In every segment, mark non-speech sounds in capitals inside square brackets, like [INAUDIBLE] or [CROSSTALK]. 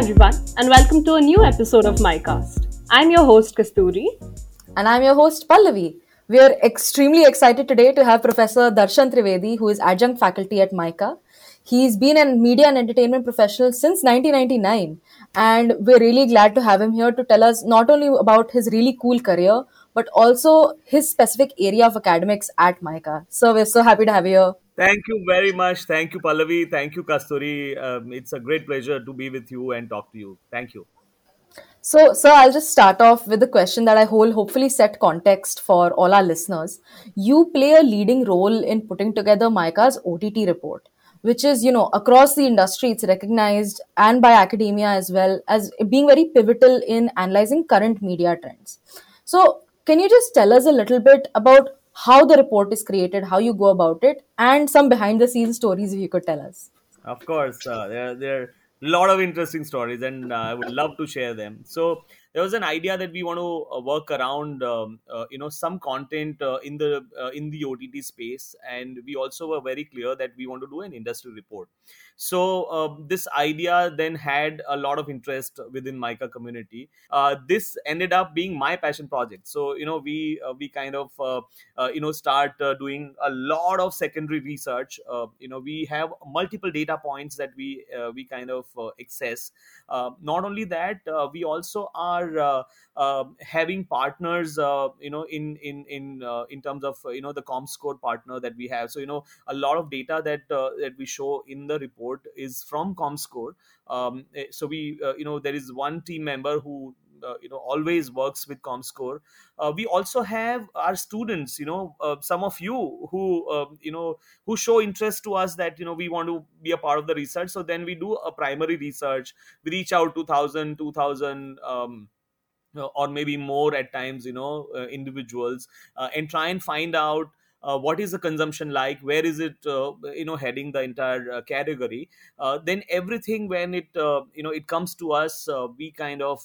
everyone, and welcome to a new episode of MyCast. I'm your host, Kasturi. And I'm your host, Pallavi. We are extremely excited today to have Professor Darshan Trivedi, who is adjunct faculty at MICA. He's been a media and entertainment professional since 1999, and we're really glad to have him here to tell us not only about his really cool career, but also his specific area of academics at MICA. So we're so happy to have you here. Thank you very much. Thank you, Pallavi. Thank you, Kasturi. Um, it's a great pleasure to be with you and talk to you. Thank you. So, so I'll just start off with a question that I hope will hopefully set context for all our listeners. You play a leading role in putting together MICA's OTT report, which is, you know, across the industry, it's recognized and by academia as well as being very pivotal in analyzing current media trends. So, can you just tell us a little bit about how the report is created, how you go about it, and some behind the scenes stories if you could tell us? Of course, uh, there, there are a lot of interesting stories and uh, i would love to share them so there was an idea that we want to uh, work around um, uh, you know some content uh, in the uh, in the ott space. And we also were very clear that we want to do an industry report. So uh, this idea then had a lot of interest within mica community. Uh, this ended up being my passion project. So you know we uh, we kind of you know start doing a lot of secondary research. You know we have multiple data points that we we kind of access. Not only that we also are are uh, uh, having partners uh, you know in in in in terms of you know the comscore partner that we have. So you know a lot of data that that we show in the report is from comscore um, eh, so we you know there is one team member who uh, you know always works with comscore. Uh, we also have our students you know uh, some of you who um, you know who show interest to us that you know we want to be a part of the research. So then we do a primary research. We reach out to 1000 2000 um, or maybe more at times you know uh, individuals uh, and try and find out uh, what is the consumption like? Where is it uh, you know heading the entire uh, category? Uh, then everything when it you know it comes to us we kind of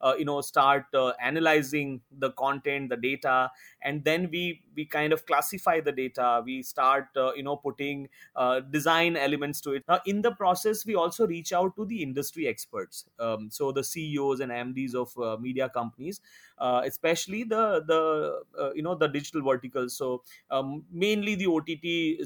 uh, you know start uh, analyzing the content the data and then we we kind of classify the data. We start uh, you know putting uh, design elements to it. Now in the process we also reach out to the industry experts. Um, so the ceos and mds of uh, media companies uh, especially the the you know the digital verticals so um, mainly the ott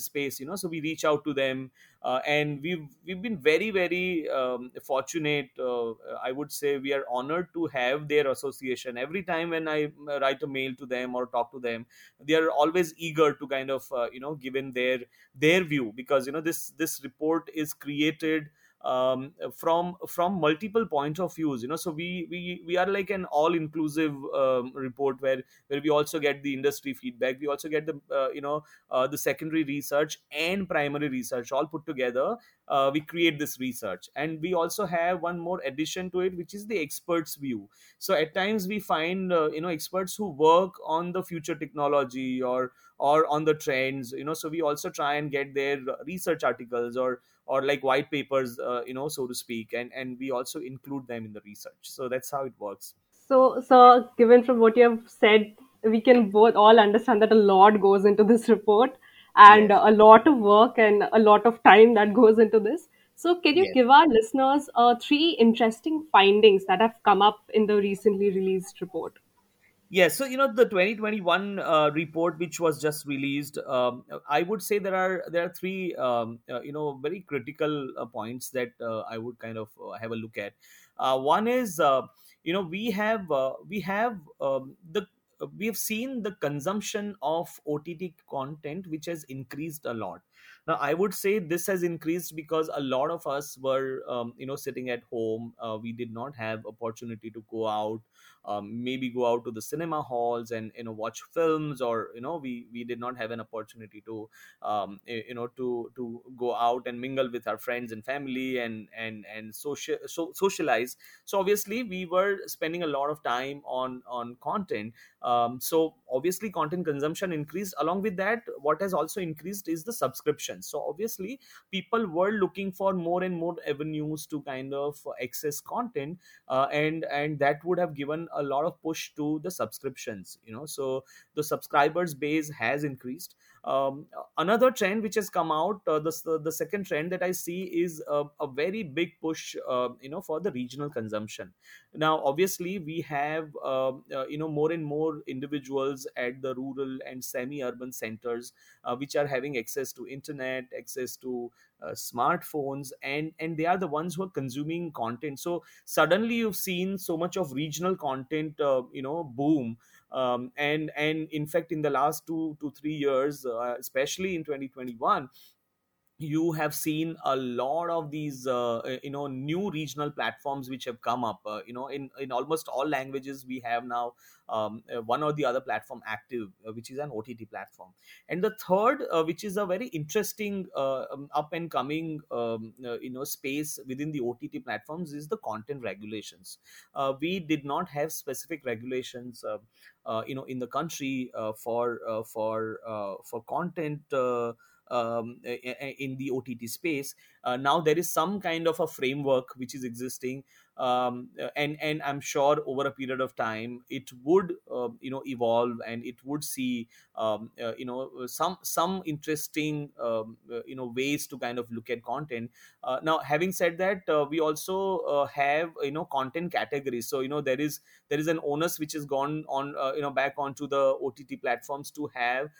space you know so we reach out to them uh, and we've we've been very very um, fortunate uh, i would say we are honored to have their association. Every time when i uh, write a mail to them or talk to them they are always eager to kind of uh, you know give in their their view because you know this this report is created um, from from multiple points of views you know. So we we we are like an all inclusive um, report where where we also get the industry feedback. We also get the uh, you know uh, the secondary research and primary research all put together. Uh, we create this research. And we also have one more addition to it which is the experts view. So at times we find uh, you know experts who work on the future technology or or on the trends you know. So we also try and get their research articles or or like white papers uh, you know so to speak and and we also include them in the research so that's how it works so so given from what you have said we can both all understand that a lot goes into this report and yes. a lot of work and a lot of time that goes into this so can you yes. give our listeners uh, three interesting findings that have come up in the recently released report Yes, so you know the 2021 uh, report which was just released. Um, I would say there are there are three um, uh, you know very critical uh, points that uh, I would kind of uh, have a look at. Uh, one is you know we have we have um, the we have seen the consumption of OTT content which has increased a lot now i would say this has increased because a lot of us were um, you know sitting at home uh, we did not have opportunity to go out um, maybe go out to the cinema halls and you know watch films or you know we we did not have an opportunity to um, you know to to go out and mingle with our friends and family and and and social so, socialize. So obviously we were spending a lot of time on on content. Um, so obviously content consumption increased. Along with that what has also increased is the subscription subscriptions. So obviously people were looking for more and more avenues to kind of access content uh, and and that would have given a lot of push to the subscriptions you know so the subscribers base has increased um, another trend which has come out uh, the, the second trend that i see is a, a very big push uh, you know for the regional consumption. Now obviously we have uh, uh, you know more and more individuals at the rural and semi urban centers uh, which are having access to internet access to uh, smartphones and and they are the ones who are consuming content. So suddenly you've seen so much of regional content uh, you know boom um, and and in fact in the last two to three years uh, especially in 2021 you have seen a lot of these uh, uh, you know new regional platforms which have come up uh, you know in in almost all languages we have now um, uh, one or the other platform active uh, which is an ott platform. And the third uh, which is a very interesting um, up and coming um, you know space within the ott platforms is the content regulations. We did not have specific regulations you know in the country for for for content um, in the OTT space. Uh, now there is some kind of a framework which is existing um, and and i'm sure over a period of time it would uh, you know evolve and it would see um, uh, you know some some interesting um, uh, you know ways to kind of look at content. Uh, now having said that uh, we also uh, have you know content categories. So you know there is there is an onus which has gone on you know back onto the ott platforms to have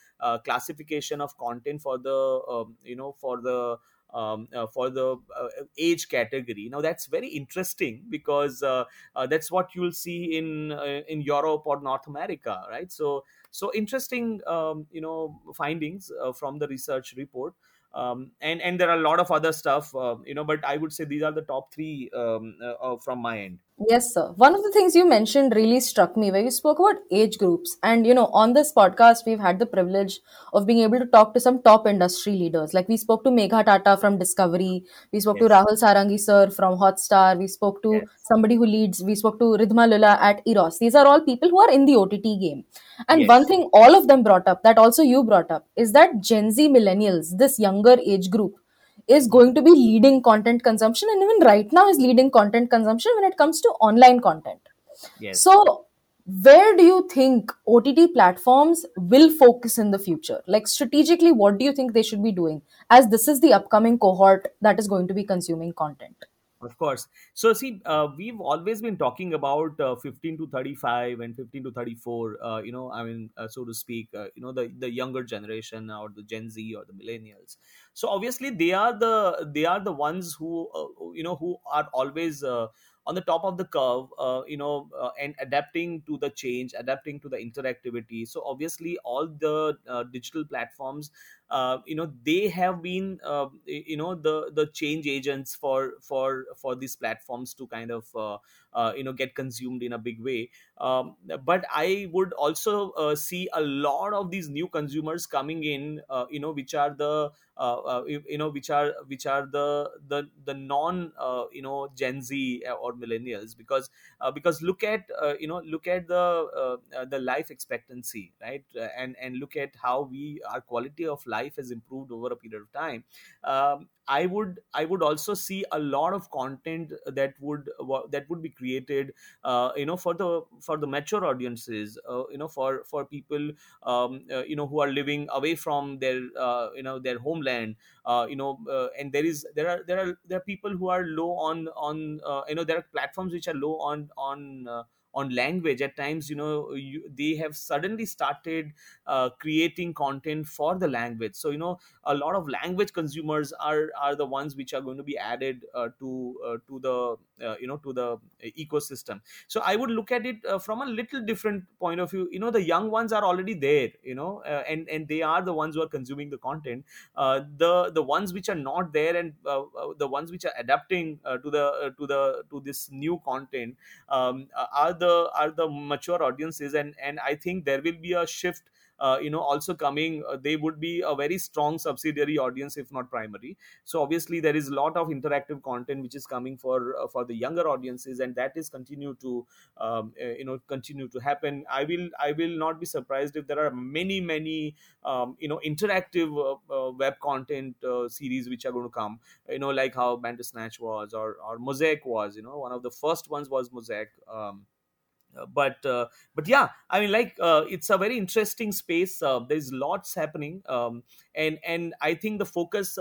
classification of content for the um, you know for the um, uh, for the uh, age category. Now that's very interesting because uh, that's what you'll see in in Europe or North America, right? So so interesting, um, you know, findings from the research report um, and and there are a lot of other stuff uh, you know but i would say these are the top three um, from my end yes sir. One of the things you mentioned really struck me where you spoke about age groups. And you know on this podcast we've had the privilege of being able to talk to some top industry leaders. Like we spoke to megha tata from discovery. We spoke yes. to rahul sarangi sir from hotstar. We spoke to yes. somebody who leads we spoke to ridhima lulla at eros. These are all people who are in the ott game. And yes. one thing all of them brought up that also you brought up is that Gen Z millennials, this younger age group, is going to be leading content consumption and even right now is leading content consumption when it comes to online content. Yes. So, where do you think OTT platforms will focus in the future? Like strategically, what do you think they should be doing as this is the upcoming cohort that is going to be consuming content? Of course. So, see, uh, we've always been talking about uh, 15 to 35 and 15 to 34, uh, you know, I mean, uh, so to speak, uh, you know, the, the younger generation or the Gen Z or the millennials. So, obviously, they are the they are the ones who, uh, you know, who are always on the top of the curve you know and adapting to the change adapting to the interactivity so obviously all the digital platforms uh, you know they have been uh, you know the the change agents for for for these platforms to kind of uh, uh, you know get consumed in a big way. Um, but i would also uh, see a lot of these new consumers coming in you know which are the you know which are which are the the the non you know gen z or millennials. Because because look at you know look at the the life expectancy right? And and look at how we our quality of life has improved over a period of time um, i would i would also see a lot of content that would that would be created uh, you know for the for the mature audiences uh, you know for for people um, uh, you know who are living away from their uh, you know their homeland uh, you know uh, and there is there are there are there are people who are low on on you know there are platforms which are low on on on language. At times you know you, they have suddenly started uh, creating content for the language. So you know a lot of language consumers are are the ones which are going to be added uh, to uh, to the uh, you know to the ecosystem. So i would look at it uh, from a little different point of view. You know the young ones are already there you know uh, and and they are the ones who are consuming the content. The the ones which are not there and the ones which are adapting to the to the to this new content um, are the are the mature audiences and and i think there will be a shift uh, you know also coming uh, they would be a very strong subsidiary audience if not primary. So obviously there is a lot of interactive content which is coming for uh, for the younger audiences and that is continue to um, uh, you know continue to happen. I will i will not be surprised if there are many many um, you know interactive uh, uh, web content series which are going to come. You know like how bandersnatch was or or mosaic was you know one of the first ones was mosaic um, but uh, but yeah i mean like uh, it's a very interesting space. Uh, there's lots happening. Um, and and i think the focus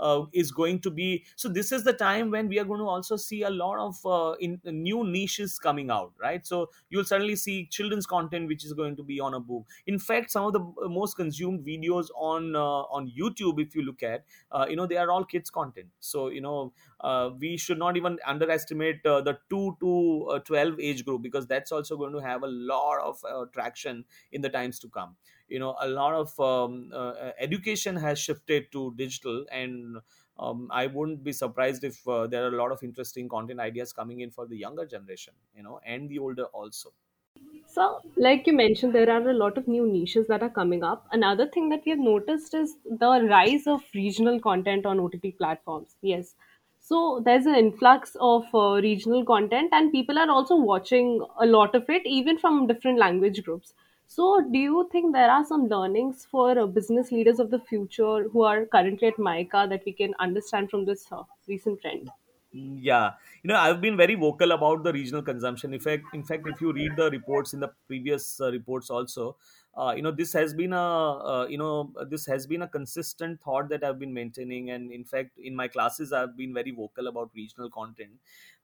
uh, uh, is going to be. So this is the time when we are going to also see a lot of uh, in new niches coming out right? So you'll suddenly see children's content which is going to be on a book in fact some of the uh, most consumed videos on uh, on youtube if you look at uh, you know they are all kids content. So you know uh, we should not even underestimate uh, the 2 to uh, 12 age group because that's also going to have a lot of uh, traction in the times to come you know a lot of um, uh, education has shifted to digital and um, i wouldn't be surprised if uh, there are a lot of interesting content ideas coming in for the younger generation you know and the older also So, like you mentioned, there are a lot of new niches that are coming up. Another thing that we have noticed is the rise of regional content on OTT platforms. Yes. So, there's an influx of uh, regional content, and people are also watching a lot of it, even from different language groups. So, do you think there are some learnings for uh, business leaders of the future who are currently at MICA that we can understand from this uh, recent trend? Yeah, you know, I've been very vocal about the regional consumption. effect in fact, if you read the reports in the previous uh, reports also, uh, you know, this has been a, uh, you know, this has been a consistent thought that I've been maintaining. And in fact, in my classes, I've been very vocal about regional content.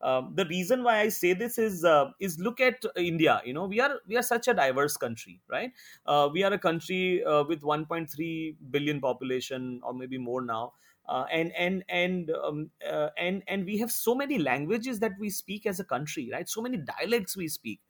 Um, the reason why I say this is, uh, is look at India. You know, we are we are such a diverse country, right? Uh, we are a country uh, with 1.3 billion population, or maybe more now uh, and and and um, uh, and and we have so many languages that we speak as a country right so many dialects we speak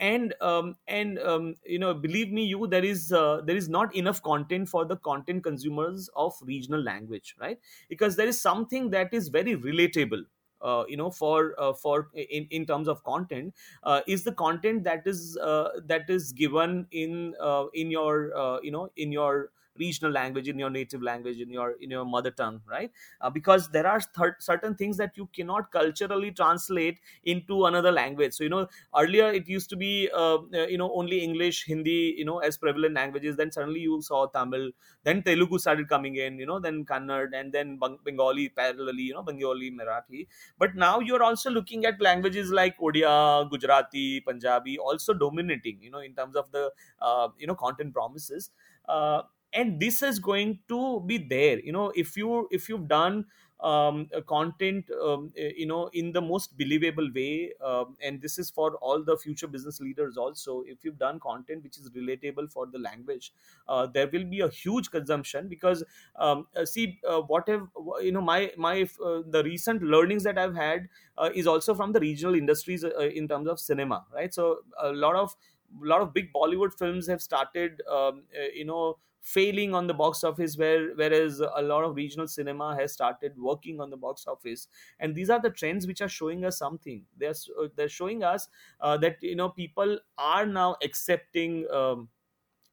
and um, and um, you know believe me you there is uh, there is not enough content for the content consumers of regional language right? Because there is something that is very relatable uh, you know for uh, for in, in terms of content uh, is the content that is uh, that is given in uh, in your uh, you know in your regional language in your native language in your in your mother tongue right? Uh, because there are thir- certain things that you cannot culturally translate into another language. So you know earlier it used to be uh, uh, you know only english hindi you know as prevalent languages. Then suddenly you saw tamil then telugu started coming in you know then kannada and then bengali parallelly you know bengali marathi. But now you're also looking at languages like Odia, Gujarati, Punjabi also dominating, you know, in terms of the uh, you know content promises. Uh, and this is going to be there. You know if you if you've done um, content um, uh, you know in the most believable way um, and this is for all the future business leaders also if you've done content which is relatable for the language uh, there will be a huge consumption because um, uh, see uh, what have you know my my uh, the recent learnings that i've had uh, is also from the regional industries uh, in terms of cinema right? So a lot of a lot of big bollywood films have started um, uh, you know failing on the box office where whereas a lot of regional cinema has started working on the box office. And these are the trends which are showing us something. They're uh, they're showing us uh, that you know people are now accepting um,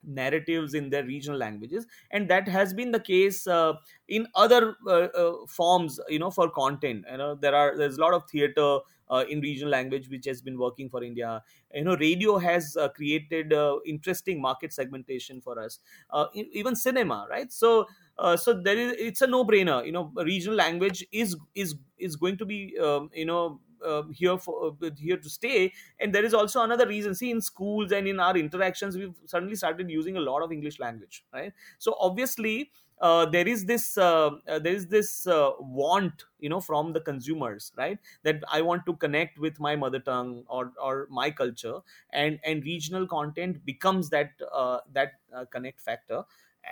narratives in their regional languages. And that has been the case uh, in other uh, uh, forms you know for content. You know there are there's a lot of theater uh, in regional language which has been working for india. You know radio has uh, created uh, interesting market segmentation for us. Uh, even cinema right? So uh, so there is it's a no brainer you know regional language is is is going to be um, you know uh, here for uh, here to stay. And there is also another reason. See in schools and in our interactions we've suddenly started using a lot of english language right? So obviously uh, there is this uh, uh, there is this uh, want you know from the consumers right? That i want to connect with my mother tongue or or my culture and and regional content becomes that uh, that uh, connect factor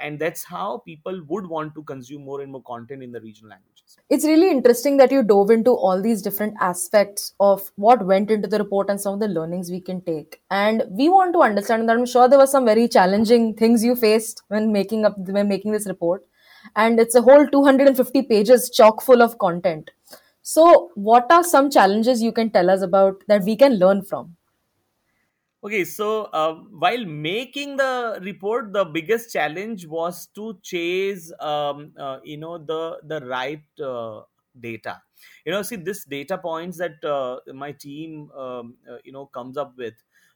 and that's how people would want to consume more and more content in the regional languages It's really interesting that you dove into all these different aspects of what went into the report and some of the learnings we can take. And we want to understand that I'm sure there were some very challenging things you faced when making up when making this report. And it's a whole 250 pages chock full of content. So, what are some challenges you can tell us about that we can learn from? Okay, so uh, while making the report, the biggest challenge was to chase, um, uh, you know, the the right uh, data. You know, see this data points that uh, my team, um, uh, you know, comes up with.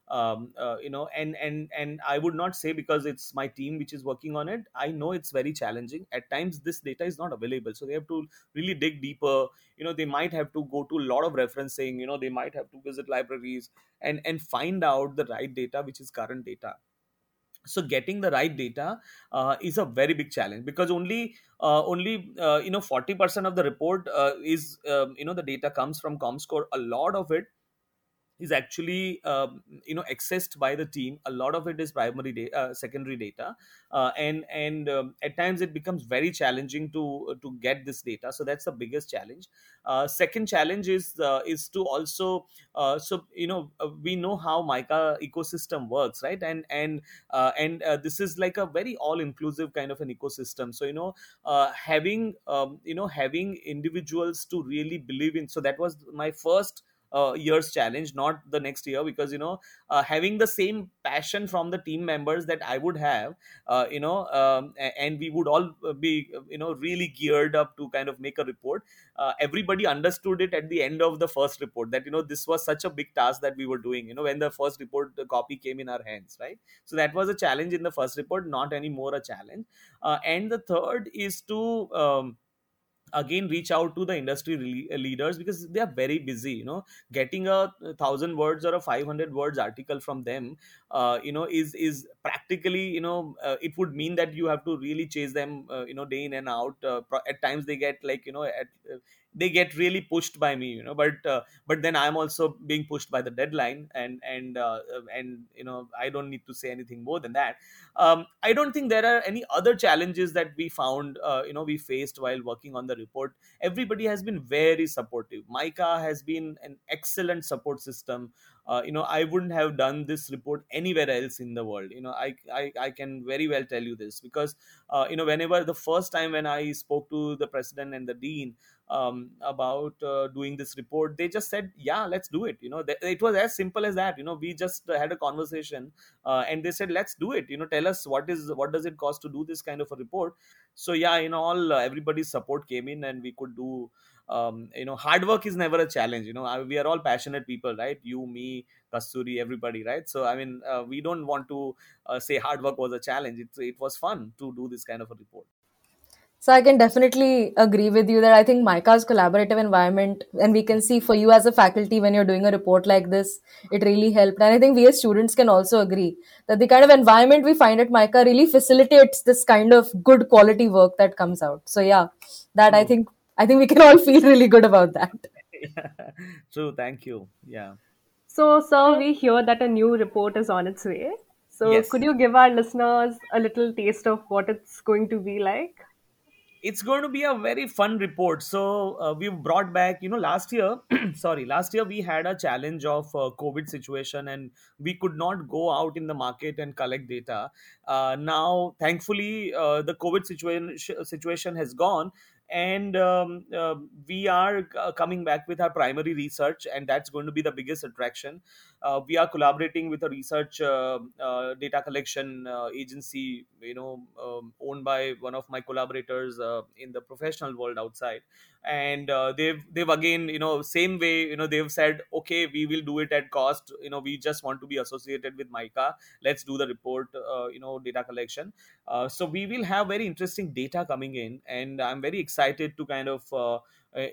Um, uh, you know, and and and I would not say because it's my team which is working on it. I know it's very challenging. At times, this data is not available, so they have to really dig deeper. You know, they might have to go to a lot of referencing. You know, they might have to visit libraries and and find out the right data which is current data so getting the right data uh, is a very big challenge because only uh, only uh, you know 40% of the report uh, is um, you know the data comes from comscore a lot of it is actually um, you know accessed by the team. A lot of it is primary data uh, secondary data uh, and and um, at times it becomes very challenging to to get this data. So that's the biggest challenge. Uh, second challenge is uh, is to also uh, so you know uh, we know how mica ecosystem works right? And and uh, and uh, this is like a very all inclusive kind of an ecosystem. So you know uh, having um, you know having individuals to really believe in. So that was my first uh, year's challenge not the next year because you know uh, having the same passion from the team members that i would have uh, you know um, and we would all uh, be uh, you know really geared up to kind of make a report uh, everybody understood it at the end of the first report that you know this was such a big task that we were doing you know when the first report the copy came in our hands right? So that was a challenge in the first report not anymore a challenge. And the third is to um, again reach out to the industry re- leaders because they are very busy you know. Getting a thousand words or a 500 words article from them uh, you know is is practically you know uh, it would mean that you have to really chase them uh, you know day in and out uh, at times they get like you know at uh, they get really pushed by me you know but uh, but then i'm also being pushed by the deadline and and uh, and you know i don't need to say anything more than that. Um, i don't think there are any other challenges that we found uh, you know we faced while working on the report. Everybody has been very supportive. Mica has been an excellent support system. Uh, you know i wouldn't have done this report anywhere else in the world. You know i i, I can very well tell you this because uh, you know whenever the first time when i spoke to the president and the dean um, about uh, doing this report they just said yeah let's do it you know. It was as simple as that you know. We just uh, had a conversation uh, and they said let's do it you know. Tell us what is what does it cost to do this kind of a report? So yeah in all uh, everybody's support came in and we could do um, you know hard work is never a challenge you know. I, we are all passionate people right? You me kasturi everybody right? So i mean uh, we don't want to uh, say hard work was a challenge. It, it was fun to do this kind of a report So I can definitely agree with you that I think MICA's collaborative environment, and we can see for you as a faculty when you're doing a report like this, it really helped. And I think we as students can also agree that the kind of environment we find at Micah really facilitates this kind of good quality work that comes out. So yeah, that I think I think we can all [LAUGHS] feel really good about that. [LAUGHS] true thank you yeah So, sir, we hear that a new report is on its way. So, yes. could you give our listeners a little taste of what it's going to be like? it's going to be a very fun report. So uh, we've brought back you know last year [CLEARS THROAT] sorry last year we had a challenge of uh, covid situation and we could not go out in the market and collect data. Uh, now thankfully uh, the covid situation situation has gone and um, uh, we are uh, coming back with our primary research and that's going to be the biggest attraction. Uh, we are collaborating with a research uh, uh, data collection uh, agency you know um, owned by one of my collaborators in the professional world outside and uh, they've they've again you know same way you know they've said okay we will do it at cost. You know we just want to be associated with mica let's do the report uh, you know data collection. Uh, so we will have very interesting data coming in and i'm very excited to kind of uh, uh,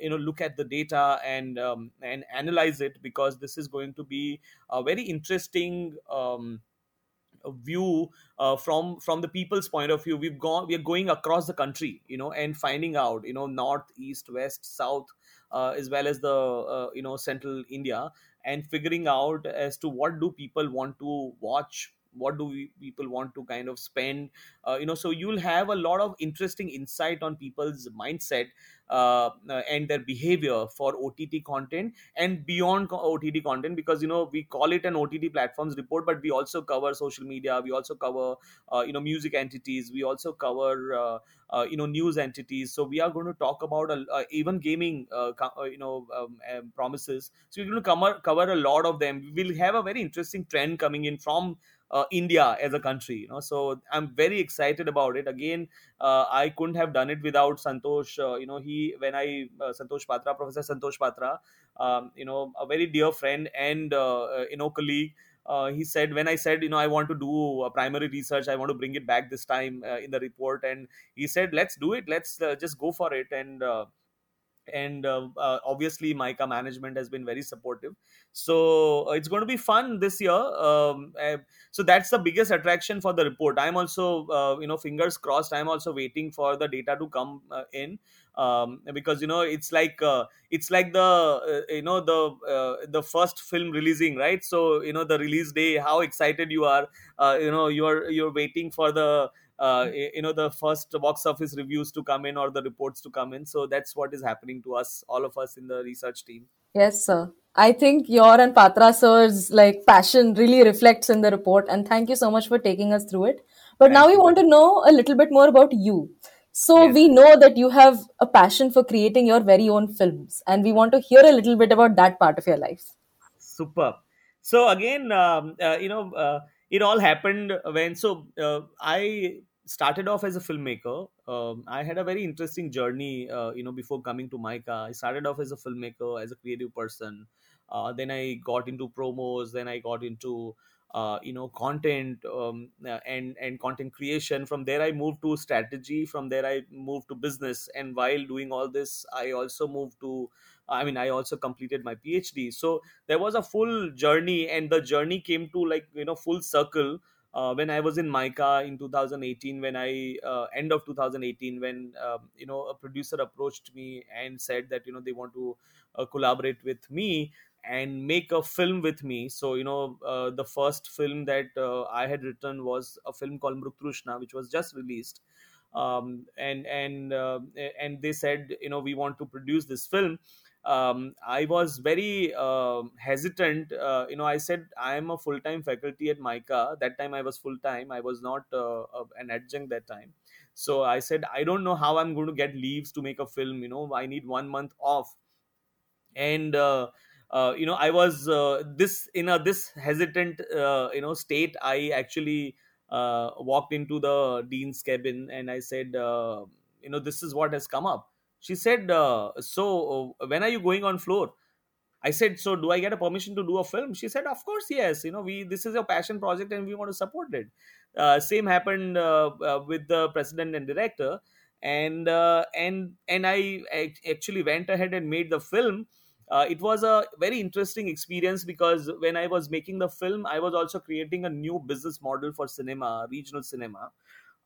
you know look at the data and um, and analyze it because this is going to be a very interesting um, view uh, from from the people's point of view. We've gone we are going across the country you know and finding out you know north east west south uh, as well as the uh, you know central india and figuring out as to what do people want to watch what do we, people want to kind of spend uh, you know so you'll have a lot of interesting insight on people's mindset uh, uh, and their behavior for OTT content and beyond OTT content because you know we call it an OTT platforms report, but we also cover social media, we also cover uh, you know music entities, we also cover uh, uh, you know news entities. So we are going to talk about a, even gaming you know um, promises. So we're going to cover cover a lot of them. We'll have a very interesting trend coming in from uh, India as a country. You know, so I'm very excited about it. Again, uh, I couldn't have done it without Santosh. Uh, you know, he when I uh, Santosh Patra, Professor Santosh Patra, um, you know, a very dear friend and uh, uh, you know colleague. He said when I said you know I want to do a primary research, I want to bring it back this time in the report, and he said let's do it, let's just go for it, and and uh, uh, obviously mica management has been very supportive. So uh, it's going to be fun this year um, uh, so that's the biggest attraction for the report. I'm also uh, you know fingers crossed i'm also waiting for the data to come uh, in um, because you know it's like uh, it's like the you know the the first film releasing right? So you know the release day how excited you are you know you're you're waiting for the uh, you know the first box office reviews to come in or the reports to come in so that's what is happening to us all of us in the research team Yes, sir. I think your and Patra sir's like passion really reflects in the report, and thank you so much for taking us through it. But now we you want to know a little bit more about you. So yes we know that you have a passion for creating your very own films, and we want to hear a little bit about that part of your life. superb so again um, uh, you know uh, it all happened when so uh, i started off as a filmmaker. Um, i had a very interesting journey uh, you know before coming to mica i started off as a filmmaker as a creative person. Uh, then i got into promos. Then i got into uh, you know content um, uh, and and content creation. From there i moved to strategy. From there i moved to business. And while doing all this i also moved to i mean i also completed my phd so there was a full journey. And the journey came to like you know full circle uh, when i was in mica in 2018 when i uh, end of 2018 when um, you know a producer approached me and said that you know they want to uh, collaborate with me and make a film with me. So you know uh, the first film that uh, i had written was a film called mrutrushna which was just released. Um, and and uh, and they said you know we want to produce this film um, I was very um hesitant. Uh, you know, I said I am a full time faculty at MICA. That time I was full time. I was not uh, uh, an adjunct that time. So I said I don't know how I'm going to get leaves to make a film. You know, I need one month off and uh, uh, you know i was uh, this in a this hesitant uh, you know state i actually uh, walked into the dean's cabin and i said uh, you know this is what has come up she said uh, so uh, when are you going on floor I said, so do I get a permission to do a film? She said, of course, yes. You know, we this is a passion project and we want to support it. Uh, same happened uh, uh, with the president and director, and uh, and and I ac- actually went ahead and made the film. It was a very interesting experience because when I was making the film, I was also creating a new business model for cinema, regional cinema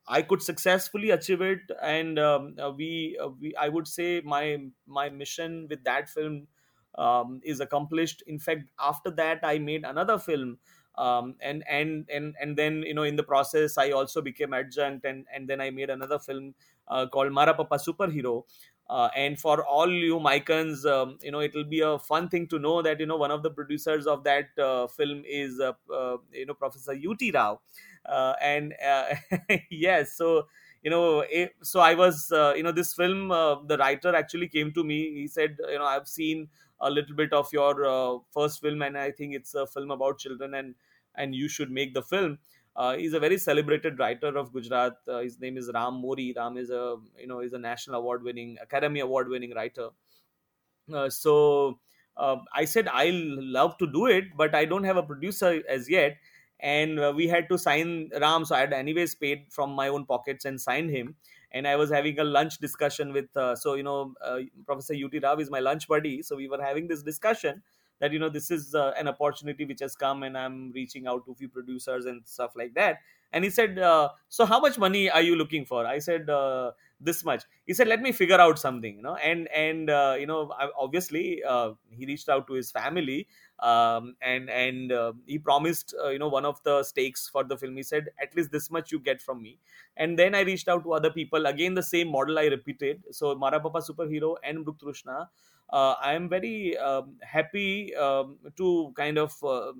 I could successfully achieve it, and um, uh, we, uh, we, I would say, my my mission with that film um, is accomplished. In fact, after that, I made another film, um, and and and and then you know, in the process, I also became adjunct, and and then I made another film uh, called Marapapa Superhero. Uh, and for all you Micans, um, you know, it will be a fun thing to know that you know one of the producers of that uh, film is uh, you know Professor U.T. Rao uh, and uh, [LAUGHS] yes so you know so i was uh, you know this film uh, the writer actually came to me. He said you know i've seen a little bit of your first film and i think it's a film about children and and you should make the film. Uh, he's a very celebrated writer of gujarat. Uh, his name is ram mori. Ram is a you know is a national award winning academy award winning writer. Uh, so I said I'll love to do it, but I don't have a producer as yet. And uh, we had to sign Ram, so I had anyways paid from my own pockets and signed him. And I was having a lunch discussion with, uh, so you know, uh, Professor U.T. Rao is my lunch buddy. So we were having this discussion that you know this is uh, an opportunity which has come, and I'm reaching out to few producers and stuff like that. And he said, uh, "So how much money are you looking for?" I said, uh, this much. He said let me figure out something you know? And and uh, you know obviously uh, he reached out to his family um, and and uh, he promised uh, you know one of the stakes for the film. He said at least this much you get from me. And then i reached out to other people. Again the same model i repeated. So mara papa superhero and Mruk uh, I am very um, happy um, to kind of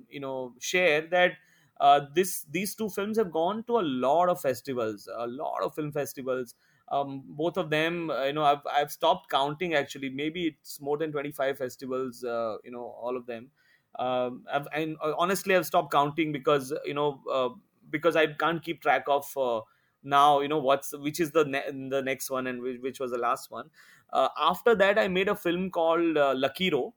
you know share that uh, this these two films have gone to a lot of festivals, a lot of film festivals. Um, both of them, uh, you know, I've I've stopped counting actually. Maybe it's more than twenty five festivals. Uh, you know, all of them. Um, I've, and uh, honestly, I've stopped counting because you know because I can't keep track of now you know what's which is the ne- the next one and which, which was the last one uh, after that i made a film called uh, lakiro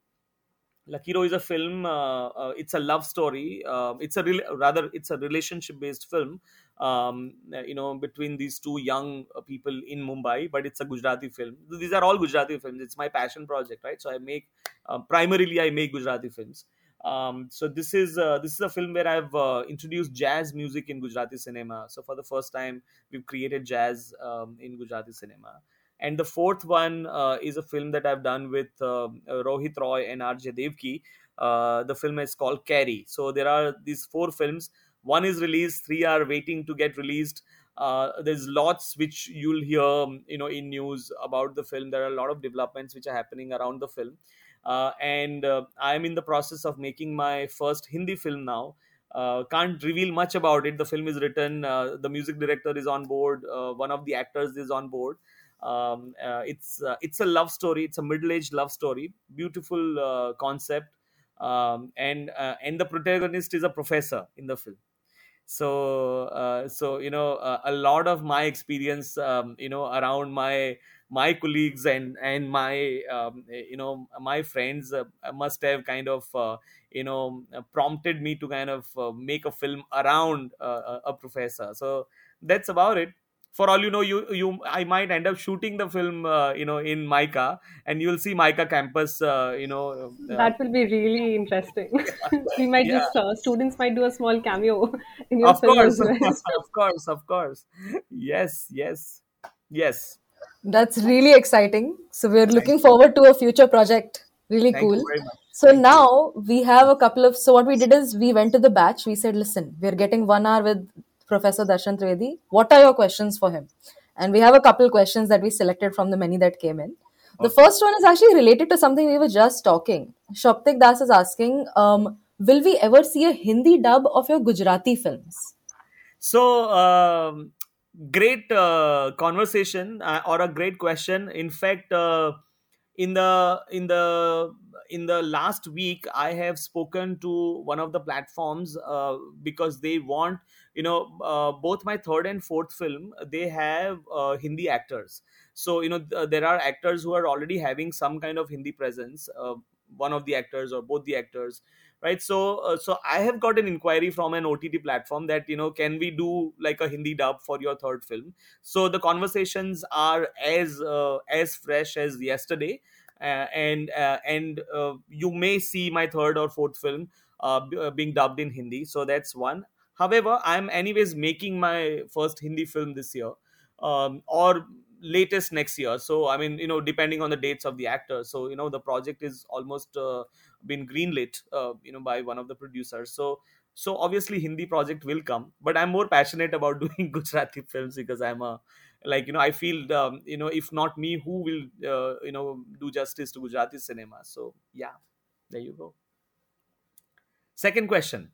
lakiro is a film uh, uh it's a love story uh, it's a re- rather it's a relationship based film um, you know between these two young uh, people in mumbai but it's a gujarati film these are all gujarati films it's my passion project right so i make primarily i make gujarati films um, so this is uh, this is a film where I've uh, introduced jazz music in Gujarati cinema. So for the first time, we've created jazz um, in Gujarati cinema. And the fourth one uh, is a film that I've done with um, Rohit Roy and RJ Devki. Uh, the film is called Carrie. So there are these four films. One is released, three are waiting to get released. Uh, there's lots which you'll hear, you know, in news about the film. There are a lot of developments which are happening around the film uh, and uh, I am in the process of making my first Hindi film now. Uh, can't reveal much about it. The film is written. Uh, the music director is on board. Uh, one of the actors is on board. Um, uh, it's it's a love story. It's a middle-aged love story. Beautiful concept. Um, and and the protagonist is a professor in the film so so you know a lot of my experience um, you know around my my colleagues and and my um, you know my friends uh, must have kind of uh, you know prompted me to kind of uh, make a film around uh, a professor so that's about it for all you know you you i might end up shooting the film uh, you know in mica and you'll see mica campus uh, you know that will be really interesting [LAUGHS] [LAUGHS] we might yeah. just students might do a small cameo [LAUGHS] in your of film course of course of course yes yes yes that's really exciting. So we're looking forward to a future project. Really Thank cool. So Thank now you. we have a couple of. So what we did is we went to the batch. We said, listen, we're getting one hour with Professor Darshan Trivedi. What are your questions for him? And we have a couple questions that we selected from the many that came in. The okay. first one is actually related to something we were just talking. Shoptik Das is asking, um, will we ever see a Hindi dub of your Gujarati films? So um, great uh, conversation uh, or a great question in fact uh, in the in the in the last week i have spoken to one of the platforms uh, because they want you know uh, both my third and fourth film they have uh, hindi actors. So you know th- there are actors who are already having some kind of hindi presence one of the actors or both the actors right? So uh, so i have got an inquiry from an ott platform that you know can we do like a hindi dub for your third film? So the conversations are as uh, as fresh as yesterday uh, and uh, and uh, you may see my third or fourth film uh, being dubbed in hindi. So that's one however i'm anyways making my first hindi film this year um, or latest next year. So i mean you know depending on the dates of the actor. So you know the project is almost uh, been greenlit uh, you know by one of the producers. So so obviously hindi project will come but i'm more passionate about [LAUGHS] doing gujarati films because i'm a like you know i feel um, you know if not me who will uh, you know do justice to gujarati cinema? So yeah there you go. Second question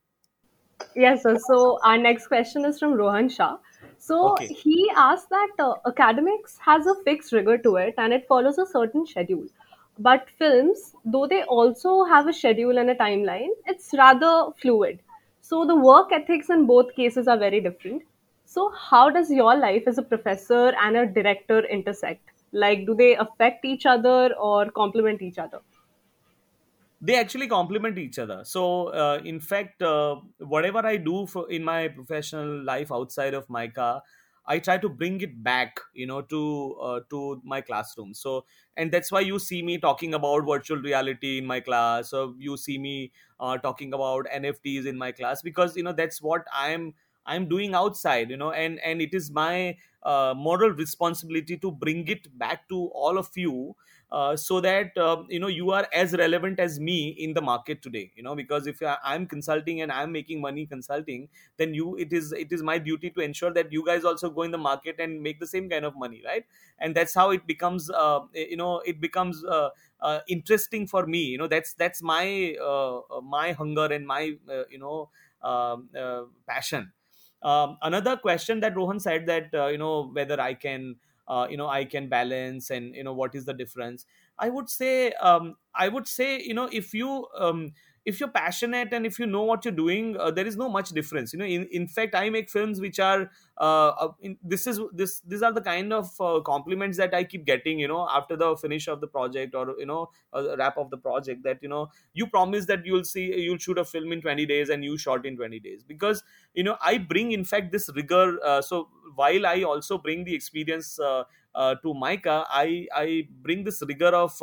yes sir. so our next question is from rohan shah so Okay. he asked that uh, academics has a fixed rigor to it and it follows a certain schedule. But films, though they also have a schedule and a timeline, it's rather fluid. So the work ethics in both cases are very different. So how does your life as a professor and a director intersect? Like, do they affect each other or complement each other? They actually complement each other. So uh, in fact uh, whatever i do for in my professional life outside of mica i try to bring it back you know to uh, to my classroom. So and that's why you see me talking about virtual reality in my class or you see me uh, talking about nfts in my class because you know that's what i'm i'm doing outside you know and and it is my uh, moral responsibility to bring it back to all of you uh, so that uh, you know you are as relevant as me in the market today. You know because if I, i'm consulting and i'm making money consulting then you it is it is my duty to ensure that you guys also go in the market and make the same kind of money right? And that's how it becomes uh, you know it becomes uh, uh, interesting for me. You know that's that's my uh, uh, my hunger and my uh, you know um, uh, passion um, another question that rohan said that uh, you know whether i can uh, you know i can balance and you know what is the difference? I would say um, i would say you know if you um, if you're passionate and if you know what you're doing uh, there is no much difference. You know in, in fact i make films which are uh, uh, in, this is this these are the kind of uh, compliments that i keep getting you know after the finish of the project or you know uh, wrap of the project that you know you promise that you'll see you'll shoot a film in 20 days and you shot in 20 days. Because you know i bring in fact this rigor uh, so while i also bring the experience to MICA, I I bring this rigor of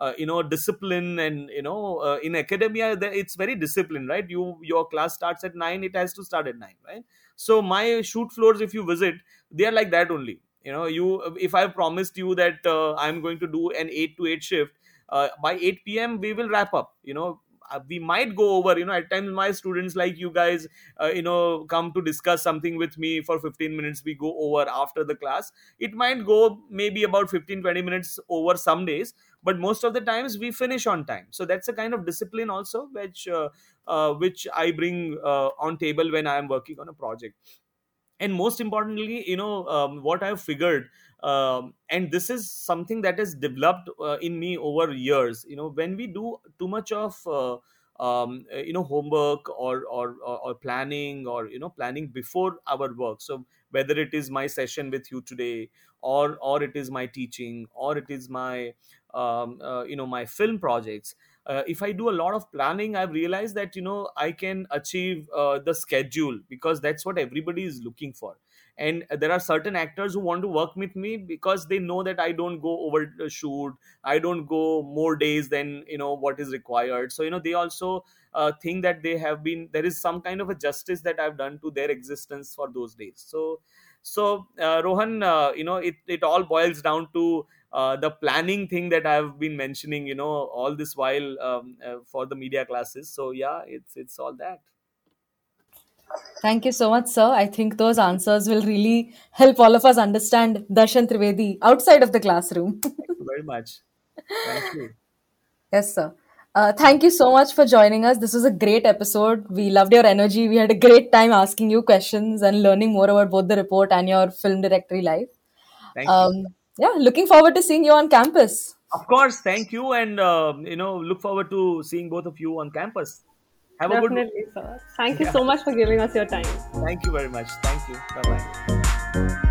uh, you know discipline and you know uh, in academia it's very disciplined right? You your class starts at 9 it has to start at 9 right? So my shoot floors if you visit they are like that only. You know you if i promised you that uh, i'm going to do an 8 to 8 shift uh, by 8 p.m we will wrap up you know? Uh, we might go over you know at times my students like you guys uh, you know come to discuss something with me for 15 minutes we go over after the class. It might go maybe about 15 20 minutes over some days but most of the times we finish on time. So that's a kind of discipline also which uh, uh, which i bring uh, on table when i am working on a project. And most importantly you know um, what i've figured um, and this is something that has developed uh, in me over years you know when we do too much of uh, um, you know homework or, or or or planning or you know planning before our work. So whether it is my session with you today or or it is my teaching or it is my um, uh, you know my film projects. Uh, if i do a lot of planning i've realized that you know i can achieve uh, the schedule because that's what everybody is looking for. And there are certain actors who want to work with me because they know that i don't go over shoot i don't go more days than you know what is required. So you know they also uh, think that they have been there is some kind of a justice that i've done to their existence for those days. So so uh, rohan uh, you know it, it all boils down to uh, the planning thing that I've been mentioning, you know, all this while um, uh, for the media classes. So yeah, it's it's all that. Thank you so much, sir. I think those answers will really help all of us understand Darshan Trivedi outside of the classroom. [LAUGHS] Thank you very much. Thank you. yes, sir. Uh, thank you so much for joining us. This was a great episode. We loved your energy. We had a great time asking you questions and learning more about both the report and your film directory life. Thank Um, you. Yeah, looking forward to seeing you on campus. Of course, thank you, and um, you know, look forward to seeing both of you on campus. Have a good. Definitely, sir. Thank you Yeah. so much for giving us your time. Thank you very much. Thank you. Bye bye.